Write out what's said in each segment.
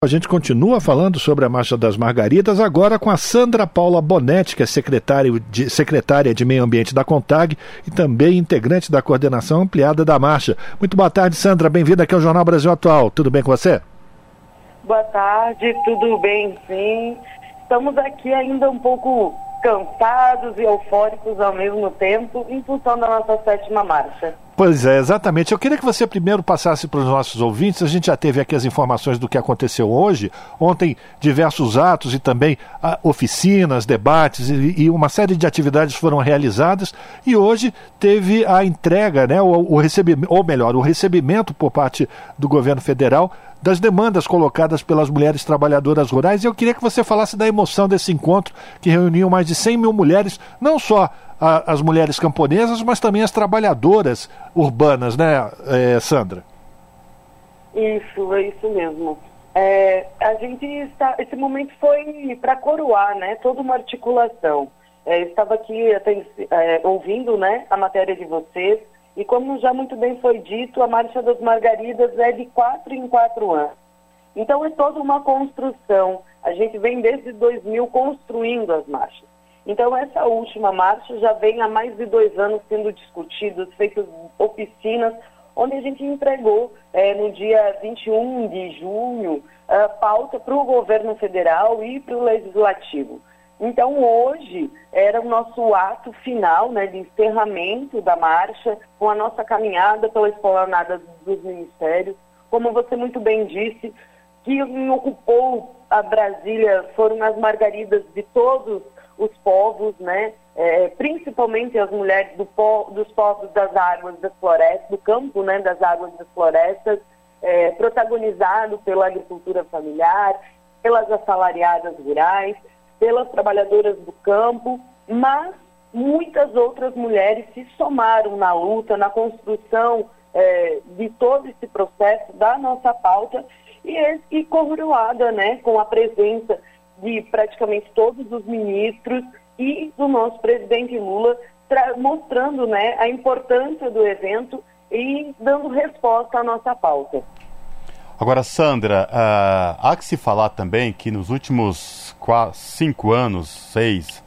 A gente continua falando sobre a Marcha das Margaridas, agora com a Sandra Paula Bonetti, que é secretária de, secretária de Meio Ambiente da CONTAG e também integrante da coordenação ampliada da marcha. Muito boa tarde, Sandra. Bem-vinda aqui ao Jornal Brasil Atual. Tudo bem com você? Boa tarde, tudo bem, sim. Estamos aqui ainda um pouco cansados e eufóricos ao mesmo tempo, em função da nossa sétima marcha. Pois é, exatamente. Eu queria que você primeiro passasse para os nossos ouvintes. A gente já teve aqui as informações do que aconteceu hoje. Ontem, diversos atos e também ah, oficinas, debates e, e, uma série de atividades foram realizadas. E hoje teve a entrega, né, o, o recebimento, ou melhor, o recebimento por parte do governo federal das demandas colocadas pelas mulheres trabalhadoras rurais. E eu queria que você falasse da emoção desse encontro que reuniu mais de 100 mil mulheres, não só a, as mulheres camponesas, mas também as trabalhadoras urbanas, né, é, Sandra? Isso, é isso mesmo. É, a gente está, esse momento foi para coroar, né, toda uma articulação. É, estava aqui até, é, ouvindo, né, a matéria de vocês e como já muito bem foi dito, a Marcha das Margaridas é de quatro em quatro anos. Então é toda uma construção. A gente vem desde 2000 construindo as marchas. Então essa última marcha já vem há mais de dois anos sendo discutida, feitas oficinas, onde a gente entregou é, no dia 21 de junho a pauta para o governo federal e para o legislativo. Então, hoje era o nosso ato final né, de encerramento da marcha, com a nossa caminhada pela esplanada dos ministérios. Como você muito bem disse, que ocupou a Brasília foram as margaridas de todos os povos, né? É, principalmente as mulheres do po dos povos das águas das florestas, do campo né, das águas das florestas, é, protagonizado pela agricultura familiar, pelas assalariadas rurais pelas trabalhadoras do campo, mas muitas outras mulheres se somaram na luta, na construção é, de todo esse processo da nossa pauta e, e coroada né, com a presença de praticamente todos os ministros e do nosso presidente Lula, mostrando né, a importância do evento e dando resposta à nossa pauta. Agora, Sandra, uh, há que se falar também que nos últimos quatro, cinco anos, seis,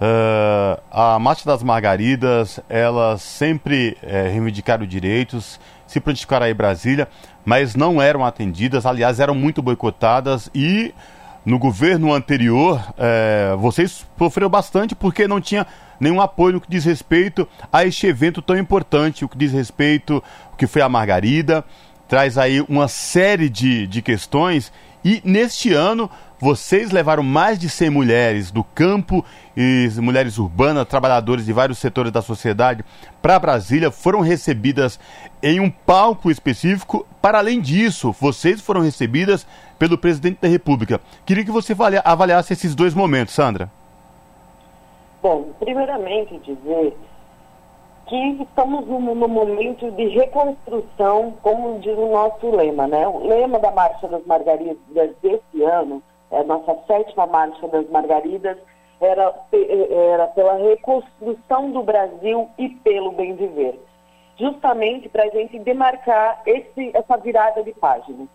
uh, a Marcha das Margaridas, elas sempre uh, reivindicaram direitos, se prontificaram aí em Brasília, mas não eram atendidas, aliás, eram muito boicotadas e no governo anterior, uh, vocês sofreram bastante porque não tinha nenhum apoio no que diz respeito a este evento tão importante, o que diz respeito ao que foi a Margarida, traz aí uma série de, de questões. E neste ano vocês levaram mais de 100 mulheres do campo e mulheres urbanas, trabalhadores de vários setores da sociedade para Brasília, foram recebidas em um palco específico. Para além disso, vocês foram recebidas pelo presidente da República. Queria que você avaliasse esses dois momentos, Sandra. Bom, primeiramente dizer que estamos num, num, momento de reconstrução, como diz o nosso lema, né? O lema da Marcha das Margaridas desse ano, a nossa sétima Marcha das Margaridas, era, era pela reconstrução do Brasil e pelo bem viver. Justamente para a gente demarcar esse, essa virada de página.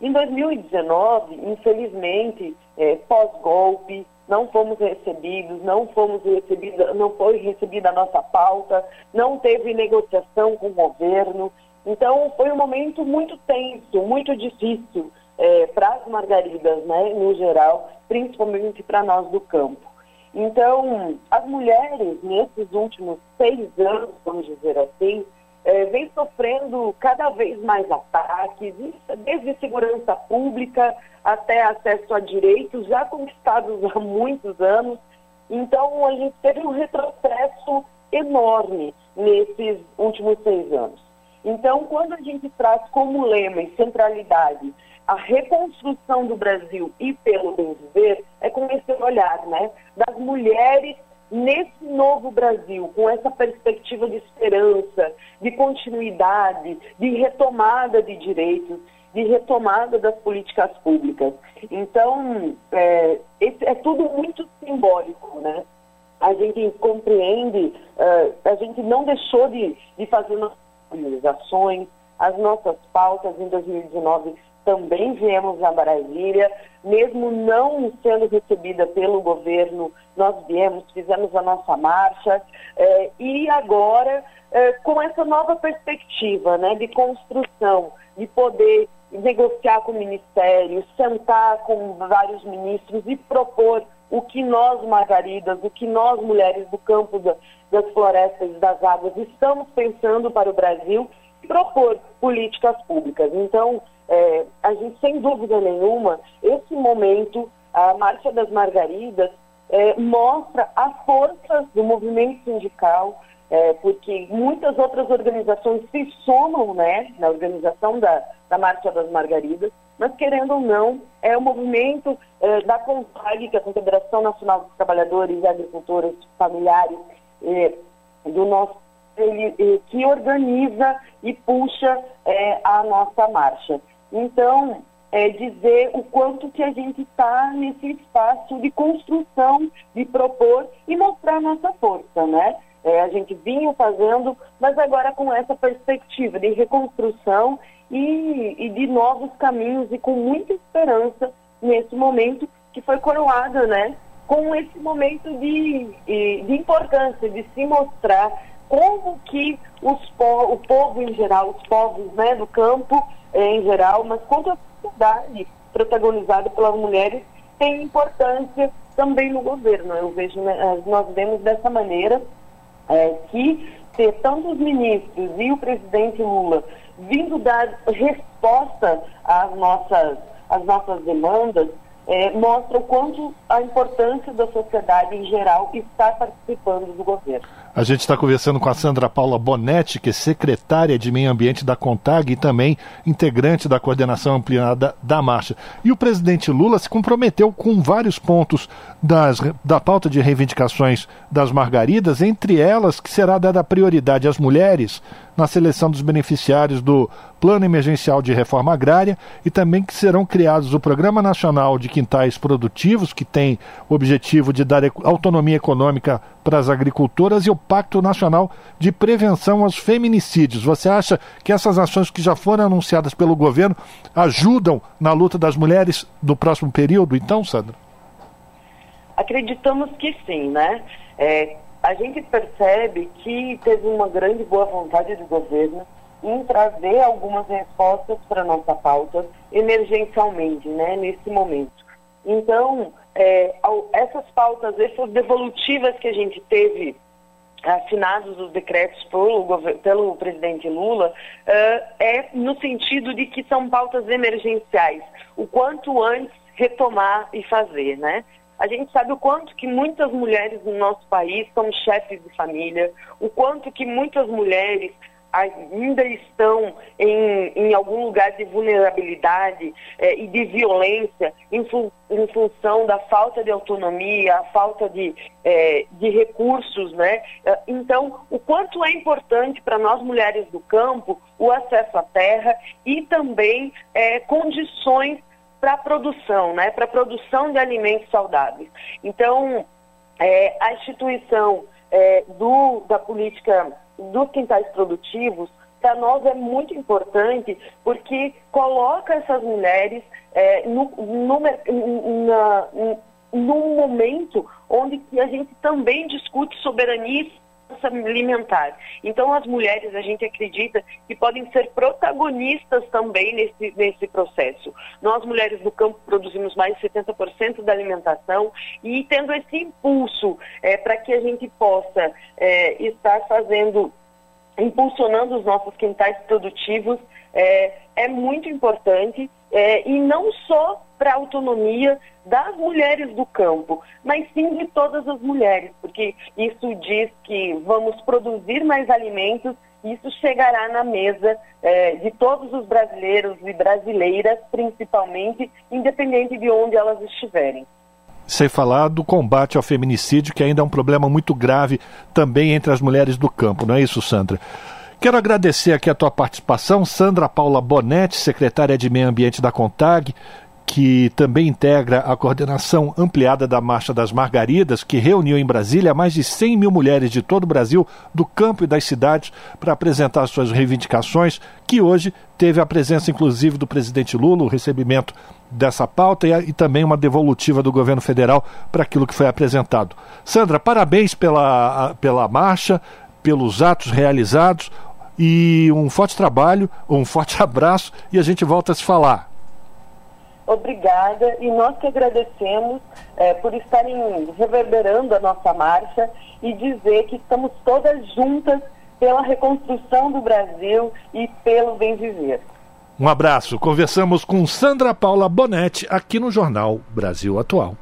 Em 2019, infelizmente, é, pós-golpe, não fomos recebidos, não fomos recebidos, não foi recebida a nossa pauta, não teve negociação com o governo. Então foi um momento muito tenso, muito difícil é, para as margaridas, né, no geral, principalmente para nós do campo. Então, as mulheres, nesses últimos seis anos, vamos dizer assim, é, vem sofrendo cada vez mais ataques, desde segurança pública até acesso a direitos já conquistados há muitos anos. Então, a gente teve um retrocesso enorme nesses últimos seis anos. Então, quando a gente traz como lema e centralidade a reconstrução do Brasil e pelo bem viver, é com esse olhar, né, das mulheres nesse novo Brasil, com essa perspectiva de esperança, de continuidade, de retomada de direitos, de retomada das políticas públicas. Então, é, é tudo muito simbólico, né? A gente compreende, uh, a gente não deixou de, de fazer nossas organizações, as nossas pautas. Em 2019 também viemos a Brasília, mesmo não sendo recebida pelo governo, nós viemos, fizemos a nossa marcha, eh, e agora eh, com essa nova perspectiva né, de construção, de poder negociar com o Ministério, sentar com vários ministros e propor o que nós, margaridas, o que nós, mulheres do campo da, das florestas e das águas, estamos pensando para o Brasil e propor políticas públicas. Então, é, a gente, sem dúvida nenhuma, esse momento, a Marcha das Margaridas, é, mostra a força do movimento sindical, é, porque muitas outras organizações se somam né, na organização da, da Marcha das Margaridas, mas querendo ou não, é o movimento é, da CONTAG, que é a Confederação Nacional dos Trabalhadores e Agricultores Familiares é, do nosso ele, é, que organiza e puxa é, a nossa marcha. Então, é dizer o quanto que a gente está nesse espaço de construção, de propor e mostrar nossa força, né? É, a gente vinha fazendo, mas agora com essa perspectiva de reconstrução e, e, de novos caminhos e com muita esperança nesse momento que foi coroada, né? Com esse momento de, de importância, de se mostrar como que os o povo em geral, os povos né, do campo em geral, mas quanto sociedade protagonizada pelas mulheres tem importância também no governo. Eu vejo, né, nós vemos dessa maneira é, que ter tanto os ministros e o presidente Lula vindo dar resposta às nossas, às nossas demandas, é, mostra o quanto a importância da sociedade em geral está participando do governo. A gente está conversando com a Sandra Paula Bonetti, que é secretária de Meio Ambiente da CONTAG e também integrante da coordenação ampliada da marcha. E o presidente Lula se comprometeu com vários pontos das, da pauta de reivindicações das margaridas, entre elas que será dada prioridade às mulheres na seleção dos beneficiários do Plano Emergencial de Reforma Agrária e também que serão criados o Programa Nacional de Quintais Produtivos, que tem o objetivo de dar autonomia econômica para as agricultoras, e o Pacto Nacional de Prevenção aos Feminicídios. Você acha que essas ações que já foram anunciadas pelo governo ajudam na luta das mulheres no próximo período, então, Sandra? Acreditamos que sim, né? É, a gente percebe que teve uma grande boa vontade do governo em trazer algumas respostas para a nossa pauta emergencialmente, né, nesse momento. Então, é, essas pautas, essas devolutivas que a gente teve assinados os decretos pelo, pelo presidente Lula, uh, é no sentido de que são pautas emergenciais. O quanto antes retomar e fazer, né? A gente sabe o quanto que muitas mulheres no nosso país são chefes de família, o quanto que muitas mulheres ainda estão em, em algum lugar de vulnerabilidade eh, e de violência em, fu em, função da falta de autonomia, a falta de, eh, de recursos, né? Eh, então, o quanto é importante para nós mulheres do campo o acesso à terra e também condições para a produção, né, para a produção de alimentos saudáveis. Então, é, a instituição é, do, da política dos quintais produtivos, para nós é muito importante porque coloca essas mulheres é, no, no, na, num momento onde a gente também discute soberania alimentar. Então, as mulheres, a gente acredita que podem ser protagonistas também nesse, nesse processo. Nós, mulheres do campo, produzimos mais de 70% da alimentação e tendo esse impulso é, para que a gente possa é, estar fazendo, impulsionando os nossos quintais produtivos, é, é muito importante é, e não só para a autonomia das mulheres do campo, mas sim de todas as mulheres, porque isso diz que vamos produzir mais alimentos e isso chegará na mesa é, de todos os brasileiros e brasileiras, principalmente, independente de onde elas estiverem. Sem falar do combate ao feminicídio, que ainda é um problema muito grave também entre as mulheres do campo, não é isso, Sandra? Quero agradecer aqui a tua participação, Sandra Paula Bonetti, secretária de Meio Ambiente da CONTAG, que também integra a coordenação ampliada da Marcha das Margaridas, que reuniu em Brasília mais de 100 mil mulheres de todo o Brasil, do campo e das cidades, para apresentar suas reivindicações, que hoje teve a presença, inclusive, do presidente Lula, o recebimento dessa pauta e, e também uma devolutiva do governo federal para aquilo que foi apresentado. Sandra, parabéns pela, pela marcha, pelos atos realizados e um forte trabalho, um forte abraço e a gente volta a se falar. Obrigada e nós que agradecemos é, por estarem reverberando a nossa marcha e dizer que estamos todas juntas pela reconstrução do Brasil e pelo bem viver. Um abraço. Conversamos com Sandra Paula Bonetti aqui no Jornal Brasil Atual.